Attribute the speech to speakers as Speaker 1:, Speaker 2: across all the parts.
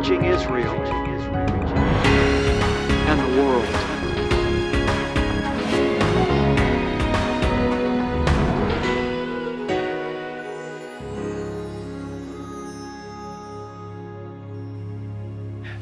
Speaker 1: reaching Israel and the world.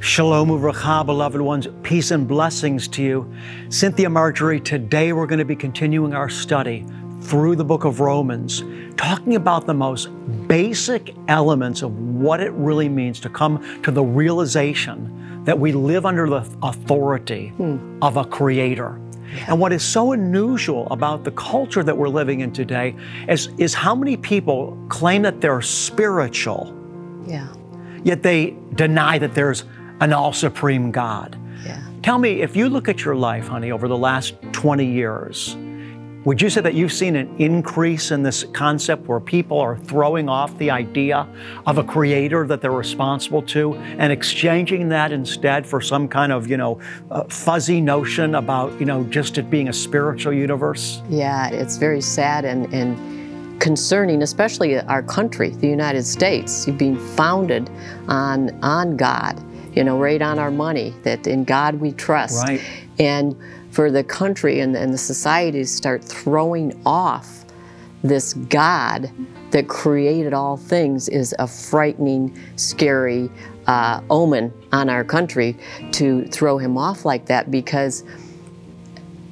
Speaker 2: Shalom Uvracha, beloved ones. Peace and blessings to you. Cynthia Marjorie, today we're going to be continuing our study through the book of Romans, talking about the most basic elements of what it really means to come to the realization that we live under the authority hmm. of a creator. And what is so unusual about the culture that we're living in today is, is how many people claim that they're spiritual.
Speaker 3: Yeah.
Speaker 2: Yet they deny that there's an all supreme God.
Speaker 3: Yeah.
Speaker 2: Tell me, if you look at your life, honey, over the last 20 years, would you say that you've seen an increase in this concept where people are throwing off the idea of a creator that they're responsible to and exchanging that instead for some kind of, you know, uh, fuzzy notion about, you know, just it being a spiritual universe?
Speaker 3: Yeah, it's very sad and, and concerning, especially our country, the United States, being founded on, on God you know, right on our money, that in God we trust.
Speaker 2: Right.
Speaker 3: And for the country and, and the society to start throwing off this God that created all things is a frightening, scary uh, omen on our country to throw him off like that because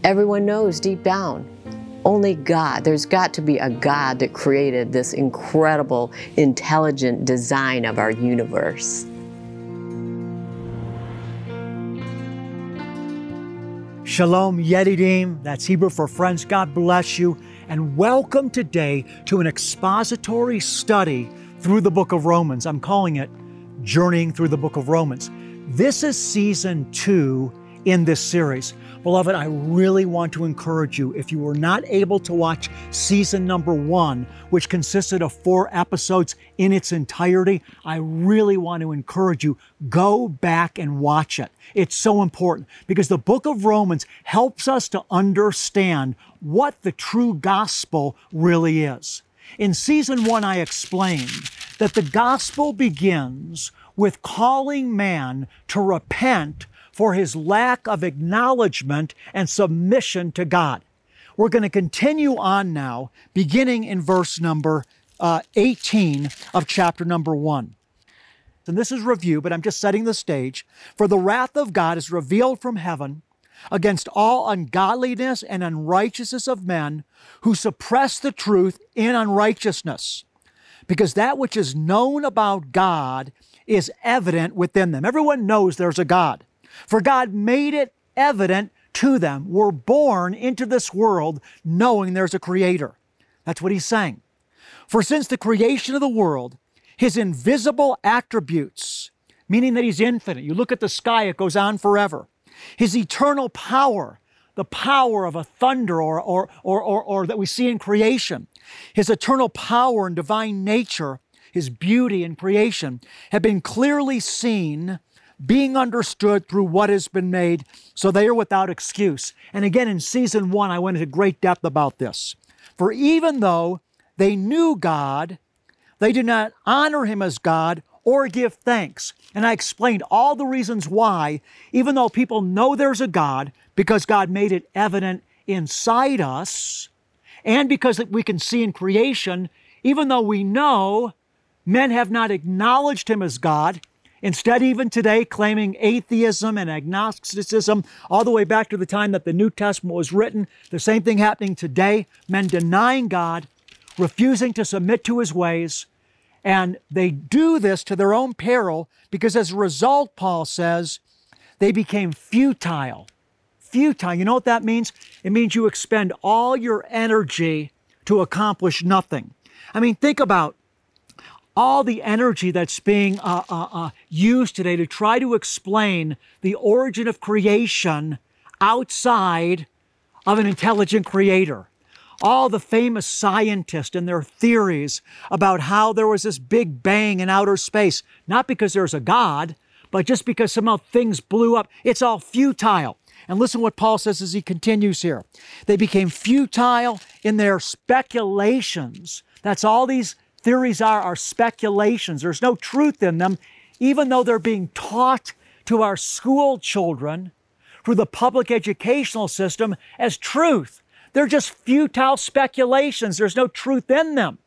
Speaker 3: everyone knows deep down only God, there's got to be a God that created this incredible, intelligent design of our universe.
Speaker 2: Shalom Yedidim, that's Hebrew for friends. God bless you, and welcome today to an expository study through the book of Romans. I'm calling it Journeying Through the Book of Romans. This is season two in this series. Beloved, I really want to encourage you if you were not able to watch season number one, which consisted of four episodes in its entirety, I really want to encourage you go back and watch it. It's so important because the book of Romans helps us to understand what the true gospel really is. In season one, I explained that the gospel begins with calling man to repent for his lack of acknowledgement and submission to God. We're going to continue on now, beginning in verse number uh, 18 of chapter number 1. And this is review, but I'm just setting the stage. For the wrath of God is revealed from heaven against all ungodliness and unrighteousness of men who suppress the truth in unrighteousness, because that which is known about God is evident within them. Everyone knows there's a God. For God made it evident to them. We're born into this world knowing there's a creator. That's what he's saying. For since the creation of the world, his invisible attributes, meaning that he's infinite, you look at the sky, it goes on forever. His eternal power, the power of a thunder or, or, or, or, or that we see in creation, his eternal power and divine nature, his beauty in creation, have been clearly seen being understood through what has been made, so they are without excuse. And again, in season one, I went into great depth about this. For even though they knew God, they did not honor Him as God or give thanks. And I explained all the reasons why, even though people know there's a God, because God made it evident inside us, and because we can see in creation, even though we know men have not acknowledged Him as God, Instead, even today, claiming atheism and agnosticism all the way back to the time that the New Testament was written, the same thing happening today. Men denying God, refusing to submit to his ways, and they do this to their own peril because as a result, Paul says, they became futile. Futile. You know what that means? It means you expend all your energy to accomplish nothing. I mean, think about all the energy that's being uh, uh, uh, used today to try to explain the origin of creation outside of an intelligent creator. All the famous scientists and their theories about how there was this big bang in outer space, not because there's a God, but just because somehow things blew up. It's all futile. And listen what Paul says as he continues here. They became futile in their speculations. That's all these theories are, are speculations. There's no truth in them. even though they're being taught to our school children through the public educational system as truth. They're just futile speculations. There's no truth in them.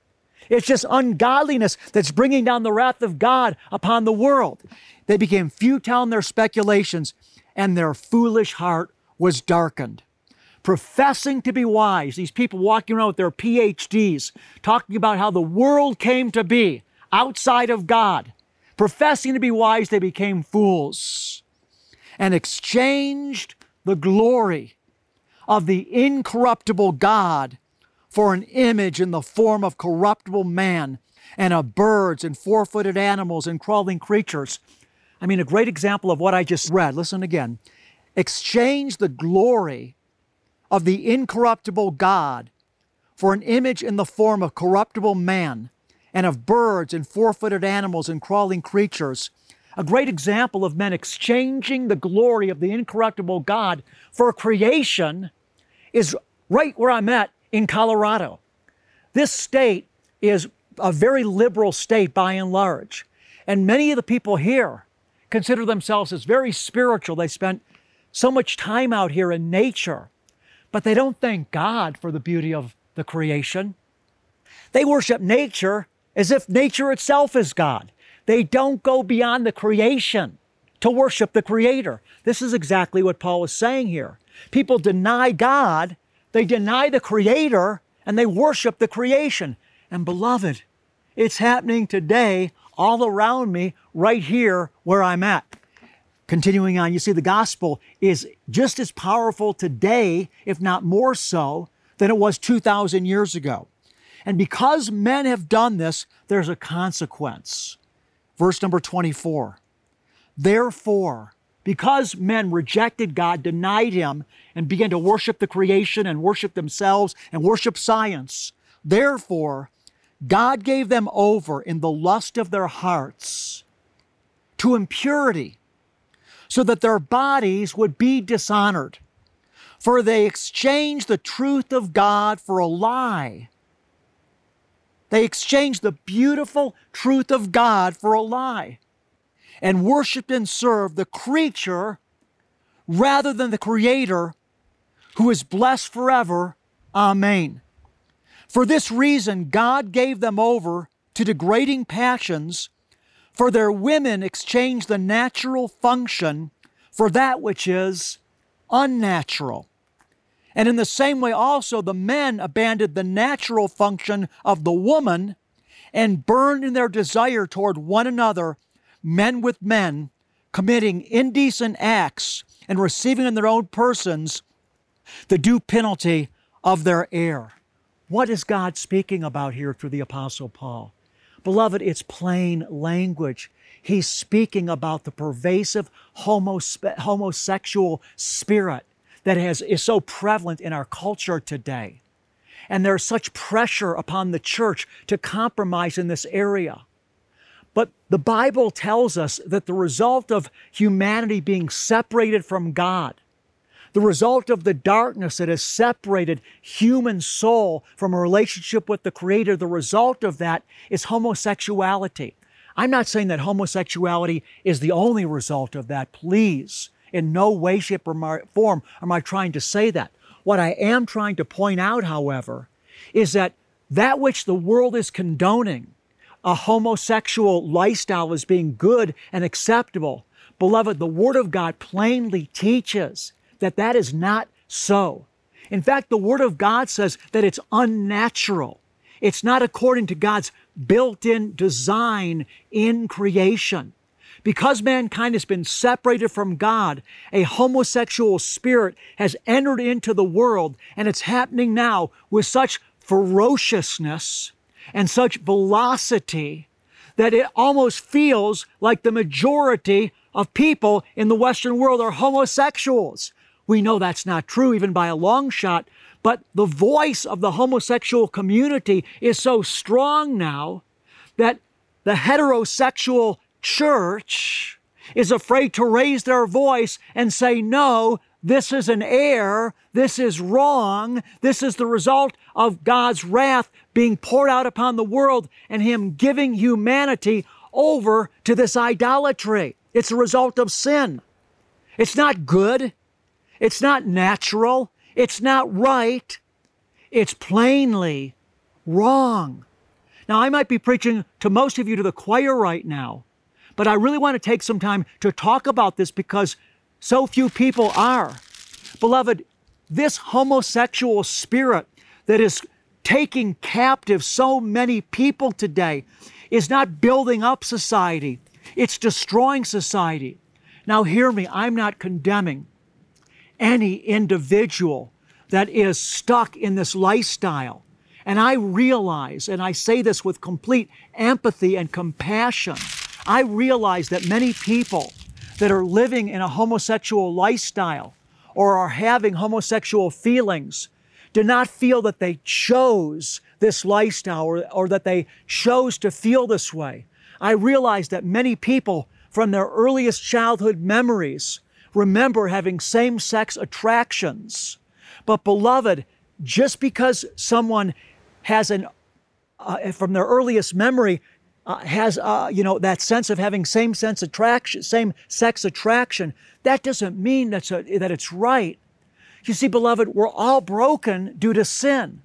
Speaker 2: It's just ungodliness that's bringing down the wrath of God upon the world. They became futile in their speculations, and their foolish heart was darkened. Professing to be wise, these people walking around with their PhDs, talking about how the world came to be outside of God. Professing to be wise, they became fools and exchanged the glory of the incorruptible God for an image in the form of corruptible man and of birds and four footed animals and crawling creatures. I mean, a great example of what I just read. Listen again. Exchange the glory of the incorruptible God for an image in the form of corruptible man and of birds and four footed animals and crawling creatures. A great example of men exchanging the glory of the incorruptible God for creation is right where I'm at in Colorado. This state is a very liberal state by and large. And many of the people here consider themselves as very spiritual. They spent so much time out here in nature, but they don't thank God for the beauty of the creation. They worship nature as if nature itself is God. They don't go beyond the creation to worship the Creator. This is exactly what Paul is saying here. People deny God, they deny the Creator, and they worship the creation. And beloved, it's happening today all around me, right here where I'm at. Continuing on, you see, the gospel is just as powerful today, if not more so, than it was 2,000 years ago. And because men have done this, there's a consequence. Verse number 24. Therefore, because men rejected God, denied Him, and began to worship the creation and worship themselves and worship science, therefore, God gave them over in the lust of their hearts to impurity, so that their bodies would be dishonored. For they exchanged the truth of God for a lie. They exchanged the beautiful truth of God for a lie and worshiped and served the creature rather than the Creator who is blessed forever. Amen. For this reason, God gave them over to degrading passions, for their women exchanged the natural function for that which is unnatural. And in the same way, also, the men abandoned the natural function of the woman and burned in their desire toward one another, men with men, committing indecent acts and receiving in their own persons the due penalty of their error. What is God speaking about here through the Apostle Paul? Beloved, it's plain language. He's speaking about the pervasive homosexual spirit that has, is so prevalent in our culture today. And there's such pressure upon the church to compromise in this area. But the Bible tells us that the result of humanity being separated from God, the result of the darkness that has separated human soul from a relationship with the Creator, the result of that is homosexuality. I'm not saying that homosexuality is the only result of that, please. In no way, shape, or form am I trying to say that. What I am trying to point out, however, is that that which the world is condoning, a homosexual lifestyle as being good and acceptable, beloved, the Word of God plainly teaches that that is not so. In fact, the Word of God says that it's unnatural. It's not according to God's built in design in creation. Because mankind has been separated from God, a homosexual spirit has entered into the world, and it's happening now with such ferociousness and such velocity that it almost feels like the majority of people in the Western world are homosexuals. We know that's not true, even by a long shot, but the voice of the homosexual community is so strong now that the heterosexual church is afraid to raise their voice and say, no, this is an error. This is wrong. This is the result of God's wrath being poured out upon the world and Him giving humanity over to this idolatry. It's a result of sin. It's not good. It's not natural. It's not right. It's plainly wrong. Now, I might be preaching to most of you to the choir right now, but I really want to take some time to talk about this because so few people are. Beloved, this homosexual spirit that is taking captive so many people today is not building up society, it's destroying society. Now, hear me, I'm not condemning any individual that is stuck in this lifestyle. And I realize, and I say this with complete empathy and compassion, I realize that many people that are living in a homosexual lifestyle or are having homosexual feelings do not feel that they chose this lifestyle or, or that they chose to feel this way. I realize that many people from their earliest childhood memories remember having same sex attractions. But, beloved, just because someone has an, uh, from their earliest memory, uh, has uh, you know that sense of having same sense attraction, same sex attraction, that doesn't mean that's a, that it's right. You see, beloved, we're all broken due to sin.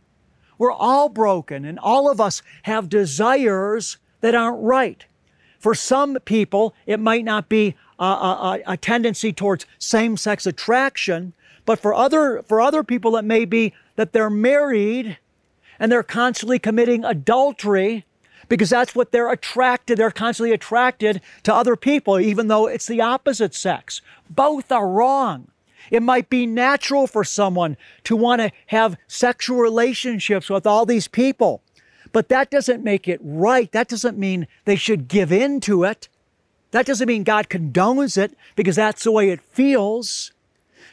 Speaker 2: We're all broken, and all of us have desires that aren't right. For some people, it might not be a, a, a tendency towards same-sex attraction, but for other for other people, it may be that they're married and they're constantly committing adultery because that's what they're attracted. They're constantly attracted to other people, even though it's the opposite sex. Both are wrong. It might be natural for someone to want to have sexual relationships with all these people, but that doesn't make it right. That doesn't mean they should give in to it. That doesn't mean God condones it because that's the way it feels.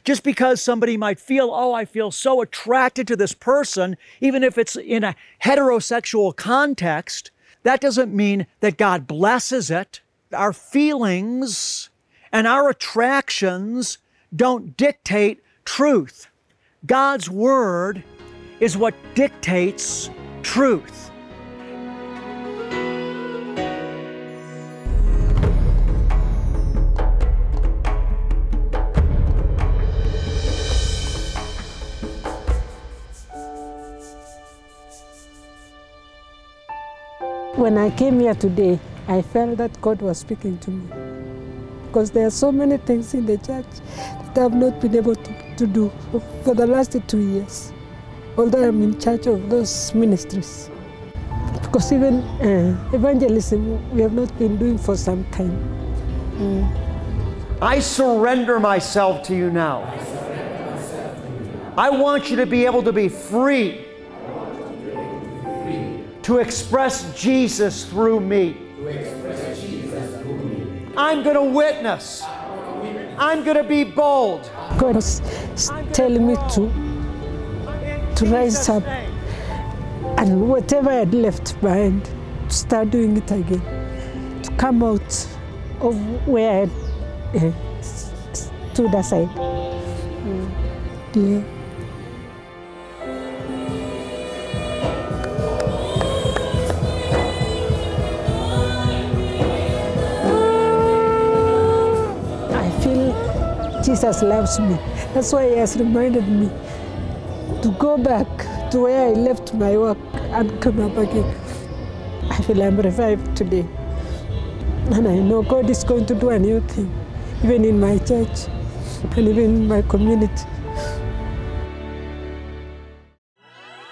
Speaker 2: Just because somebody might feel, oh, I feel so attracted to this person, even if it's in a heterosexual context, that doesn't mean that God blesses it. Our feelings and our attractions don't dictate truth. God's Word is what dictates truth.
Speaker 1: When I came here today, I felt that God was speaking to me. Because there are so many things in the church that I've not been able to, to do for the last two years, although I'm in charge of those ministries. Because even uh, evangelism, we have not been doing for some time.
Speaker 2: I surrender myself to you now. I want you to be able to be free to express Jesus through me. I'm going to witness. I'm going to be bold.
Speaker 1: God is telling me to, to rise up and whatever I had left behind, to start doing it again, to come out of where I uh, stood aside. Yeah. Jesus loves me. That's why He has reminded me to go back to where I left my work and come up again. I feel I'm revived today. And I know God is going to do a new thing, even in my church and even in my community.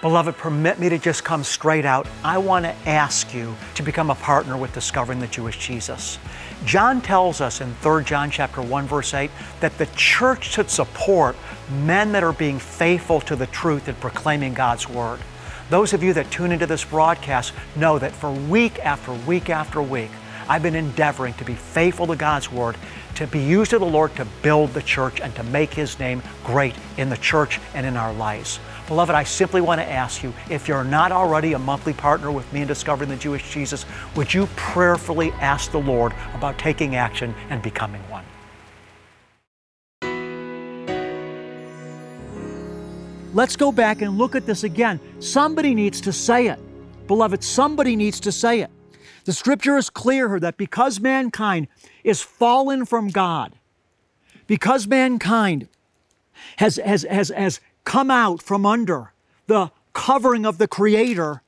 Speaker 2: Beloved, permit me to just come straight out. I want to ask you to become a partner with Discovering the Jewish Jesus. John tells us in 3 John chapter 1 verse 8 that the church should support men that are being faithful to the truth and proclaiming God's word. Those of you that tune into this broadcast know that for week after week after week, I've been endeavoring to be faithful to God's word, to be used of the Lord to build the church and to make his name great in the church and in our lives. Beloved, I simply want to ask you if you're not already a monthly partner with me in Discovering the Jewish Jesus, would you prayerfully ask the Lord about taking action and becoming one? Let's go back and look at this again. Somebody needs to say it. Beloved, somebody needs to say it. The scripture is clear here that because mankind is fallen from God, because mankind has, has, has, has come out from under the covering of the Creator,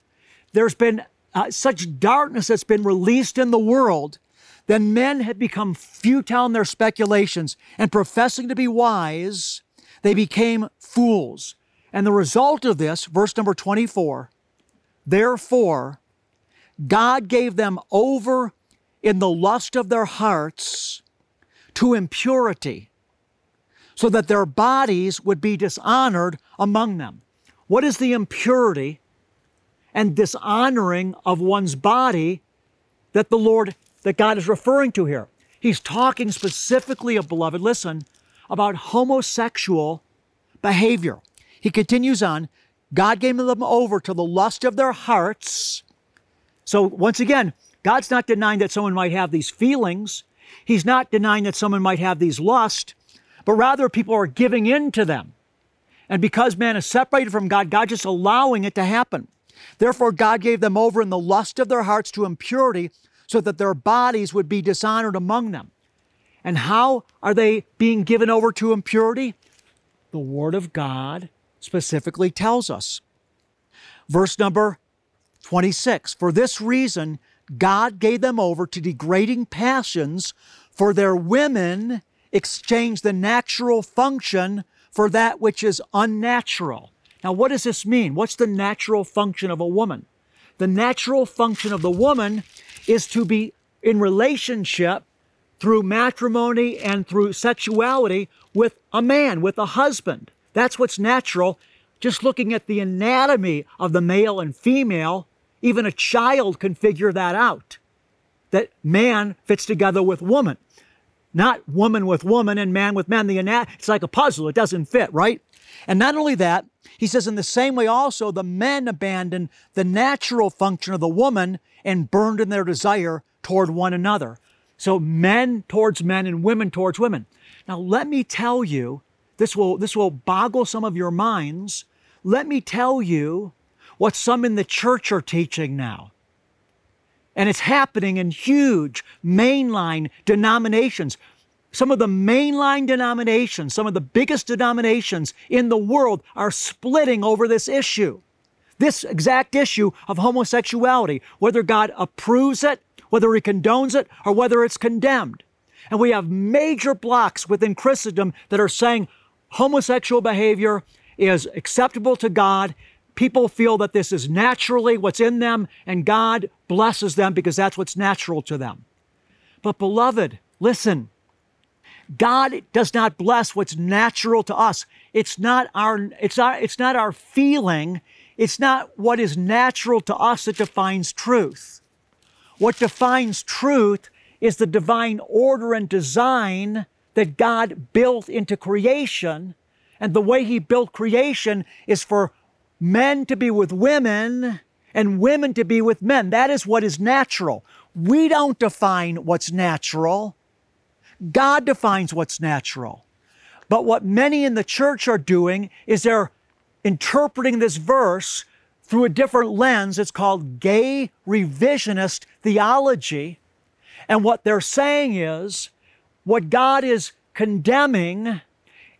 Speaker 2: there's been uh, such darkness that's been released in the world, then men have become futile in their speculations, and professing to be wise, they became fools. And the result of this, verse number 24, therefore, God gave them over in the lust of their hearts to impurity, so that their bodies would be dishonored among them. What is the impurity and dishonoring of one's body that the Lord, that God is referring to here? He's talking specifically, of, beloved, listen, about homosexual behavior. He continues on God gave them over to the lust of their hearts. So, once again, God's not denying that someone might have these feelings. He's not denying that someone might have these lust, but rather people are giving in to them. And because man is separated from God, God just allowing it to happen. Therefore, God gave them over in the lust of their hearts to impurity so that their bodies would be dishonored among them. And how are they being given over to impurity? The Word of God specifically tells us. Verse number 26 For this reason, God gave them over to degrading passions, for their women exchanged the natural function for that which is unnatural. Now, what does this mean? What's the natural function of a woman? The natural function of the woman is to be in relationship through matrimony and through sexuality with a man, with a husband. That's what's natural. Just looking at the anatomy of the male and female, even a child can figure that out. That man fits together with woman, not woman with woman and man with man. The anat- it's like a puzzle, it doesn't fit, right? And not only that, he says, in the same way also, the men abandoned the natural function of the woman and burned in their desire toward one another. So men towards men and women towards women. Now, let me tell you, this will, this will boggle some of your minds. Let me tell you what some in the church are teaching now. And it's happening in huge mainline denominations. Some of the mainline denominations, some of the biggest denominations in the world are splitting over this issue. This exact issue of homosexuality, whether God approves it, whether He condones it, or whether it's condemned. And we have major blocks within Christendom that are saying homosexual behavior is acceptable to God. People feel that this is naturally what's in them, and God blesses them because that's what's natural to them. But, beloved, listen. God does not bless what's natural to us. It's not our, it's not, it's not our feeling. It's not what is natural to us that defines truth. What defines truth is the divine order and design that God built into creation. And the way He built creation is for men to be with women and women to be with men. That is what is natural. We don't define what's natural. God defines what's natural. But what many in the church are doing is they're interpreting this verse through a different lens. It's called gay revisionist theology. And what they're saying is what God is condemning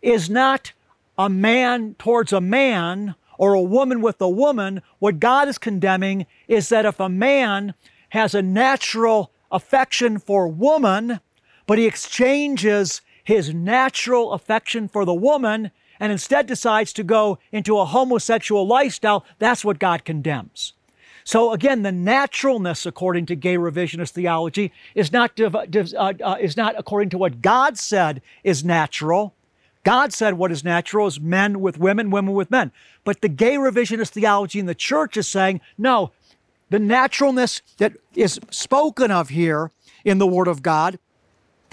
Speaker 2: is not a man towards a man or a woman with a woman. What God is condemning is that if a man has a natural affection for woman, but he exchanges his natural affection for the woman and instead decides to go into a homosexual lifestyle, that's what God condemns. So again, the naturalness, according to gay revisionist theology, is not, div- div- uh, uh, is not according to what God said is natural. God said what is natural is men with women, women with men. But the gay revisionist theology in the church is saying, no, the naturalness that is spoken of here in the Word of God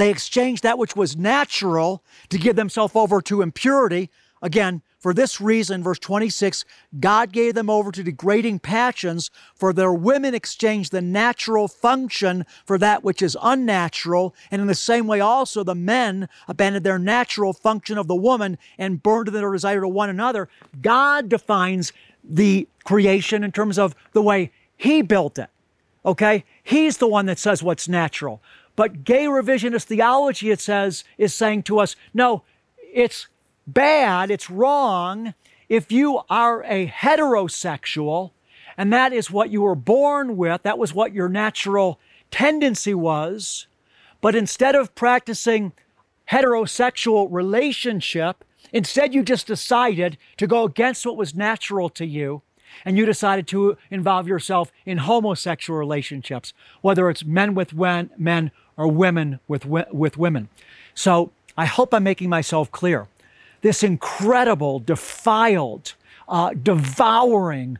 Speaker 2: they exchanged that which was natural to give themselves over to impurity. Again, for this reason, verse 26, God gave them over to degrading passions, for their women exchanged the natural function for that which is unnatural. And in the same way, also, the men abandoned their natural function of the woman and burned their desire to one another. God defines the creation in terms of the way He built it. Okay? He's the one that says what's natural. But gay revisionist theology, it says, is saying to us, no, it's bad, it's wrong if you are a heterosexual and that is what you were born with, that was what your natural tendency was. But instead of practicing heterosexual relationship, instead you just decided to go against what was natural to you and you decided to involve yourself in homosexual relationships, whether it's men with men or women with, with women. So I hope I'm making myself clear. This incredible, defiled, uh, devouring,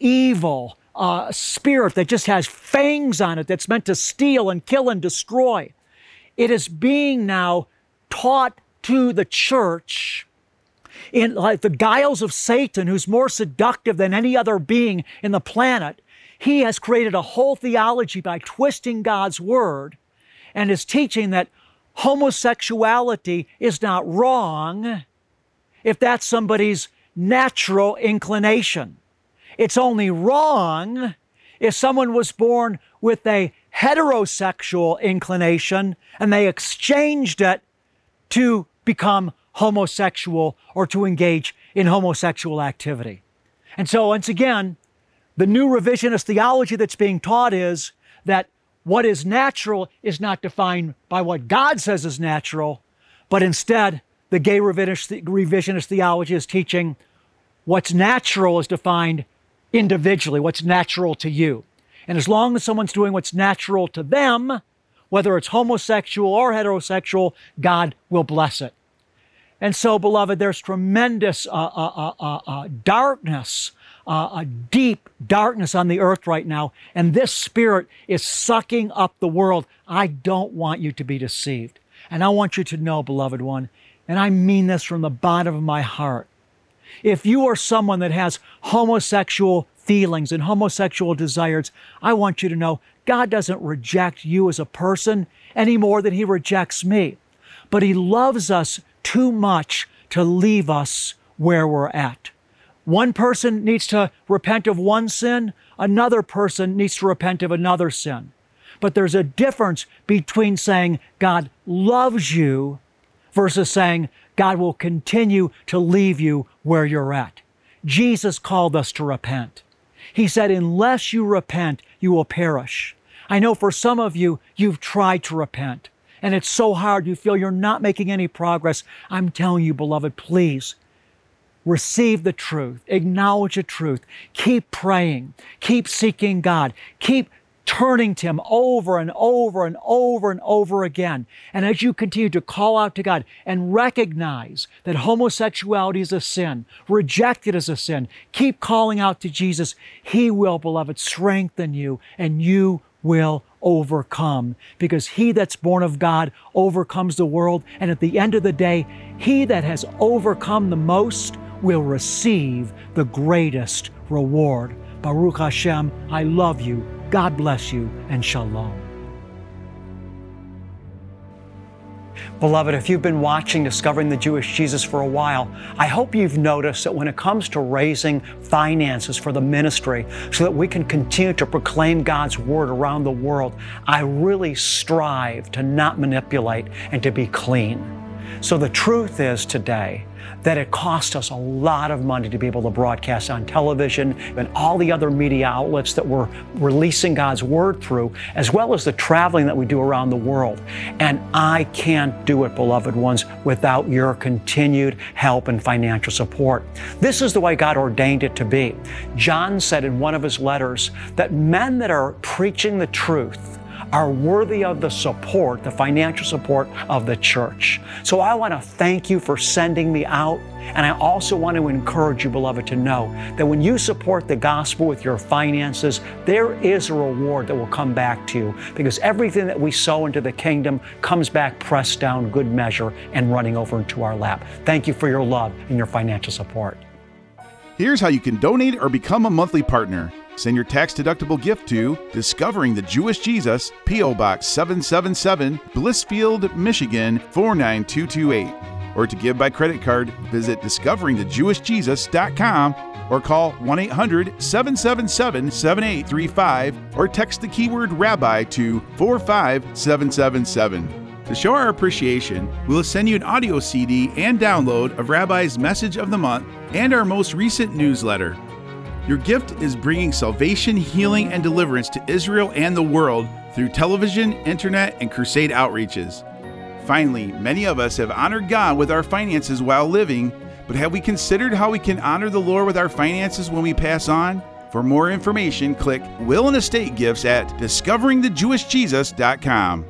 Speaker 2: evil uh, spirit that just has fangs on it that's meant to steal and kill and destroy. It is being now taught to the church in like the guiles of Satan, who's more seductive than any other being in the planet. He has created a whole theology by twisting God's word and is teaching that homosexuality is not wrong if that's somebody's natural inclination. It's only wrong if someone was born with a heterosexual inclination and they exchanged it to become homosexual or to engage in homosexual activity. And so, once again, the new revisionist theology that's being taught is that what is natural is not defined by what God says is natural, but instead, the gay revisionist, theology is teaching what's natural is defined individually, what's natural to you. And as long as someone's doing what's natural to them, whether it's homosexual or heterosexual, God will bless it. And so, beloved, there's tremendous uh, uh, uh, uh, uh darkness, uh, a deep darkness on the earth right now. And this spirit is sucking up the world. I don't want you to be deceived. And I want you to know, beloved one, and I mean this from the bottom of my heart, if you are someone that has homosexual feelings and homosexual desires, I want you to know God doesn't reject you as a person any more than He rejects me. But He loves us too much to leave us where we're at. One person needs to repent of one sin, another person needs to repent of another sin. But there's a difference between saying God loves you versus saying God will continue to leave you where you're at. Jesus called us to repent. He said, unless you repent, you will perish. I know for some of you, you've tried to repent and it's so hard. You feel you're not making any progress. I'm telling you, beloved, please receive the truth, acknowledge the truth, keep praying, keep seeking God, keep turning to Him over and over and over and over again. And as you continue to call out to God and recognize that homosexuality is a sin, reject it as a sin, keep calling out to Jesus, He will, beloved, strengthen you and you will overcome because he that's born of God overcomes the world. And at the end of the day, he that has overcome the most will receive the greatest reward. Baruch Hashem, I love you. God bless you, and shalom. Beloved, if you've been watching Discovering the Jewish Jesus for a while, I hope you've noticed that when it comes to raising finances for the ministry so that we can continue to proclaim God's Word around the world, I really strive to not manipulate and to be clean. So the truth is today, that it cost us a lot of money to be able to broadcast on television and all the other media outlets that we're releasing God's Word through, as well as the traveling that we do around the world. And I can't do it, beloved ones, without your continued help and financial support. This is the way God ordained it to be. John said in one of his letters that men that are preaching the truth, are worthy of the support, the financial support of the church. So I want to thank you for sending me out. And I also want to encourage you, beloved, to know that when you support the gospel with your finances, there is a reward that will come back to you because everything that we sow into the kingdom comes back pressed down, good measure, and running over into our lap. Thank you for your love and your financial support.
Speaker 4: Here's how you can donate or become a monthly partner. Send your tax deductible gift to Discovering the Jewish Jesus, P.O. Box 777, Blissfield, Michigan 49228. Or to give by credit card, visit discoveringthejewishjesus.com or call 1 800 777 7835 or text the keyword rabbi to 45777. To show our appreciation, we'll send you an audio CD and download of Rabbi's Message of the Month and our most recent newsletter. Your gift is bringing salvation, healing, and deliverance to Israel and the world through television, internet, and crusade outreaches. Finally, many of us have honored God with our finances while living, but have we considered how we can honor the Lord with our finances when we pass on? For more information, click Will and Estate Gifts at discoveringthejewishjesus.com.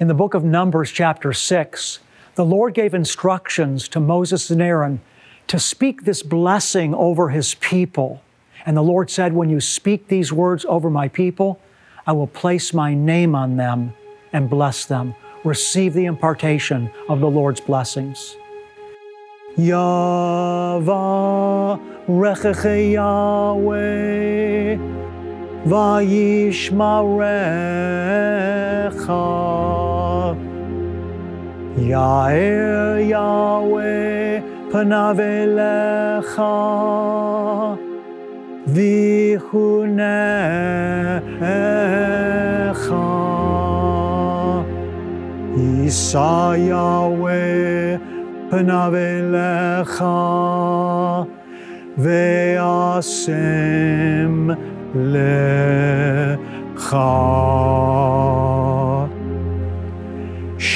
Speaker 2: In the book of Numbers, chapter 6, the Lord gave instructions to Moses and Aaron to speak this blessing over his people. And the Lord said, When you speak these words over my people, I will place my name on them and bless them. Receive the impartation of the Lord's blessings. Yahweh Yair Yahweh panav elecha vichunecha Yisa Yahweh panav elecha ve'asem lecha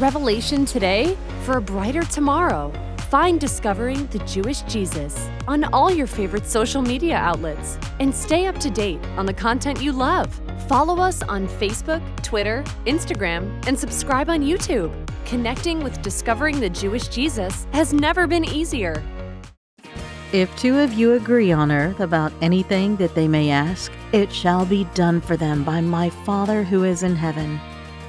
Speaker 5: Revelation today for a brighter tomorrow. Find Discovering the Jewish Jesus on all your favorite social media outlets and stay up to date on the content you love. Follow us on Facebook, Twitter, Instagram, and subscribe on YouTube. Connecting with Discovering the Jewish Jesus has never been easier.
Speaker 6: If two of you agree on earth about anything that they may ask, it shall be done for them by my Father who is in heaven.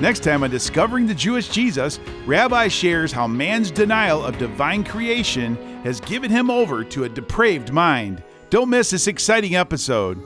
Speaker 4: Next time on Discovering the Jewish Jesus, Rabbi shares how man's denial of divine creation has given him over to a depraved mind. Don't miss this exciting episode.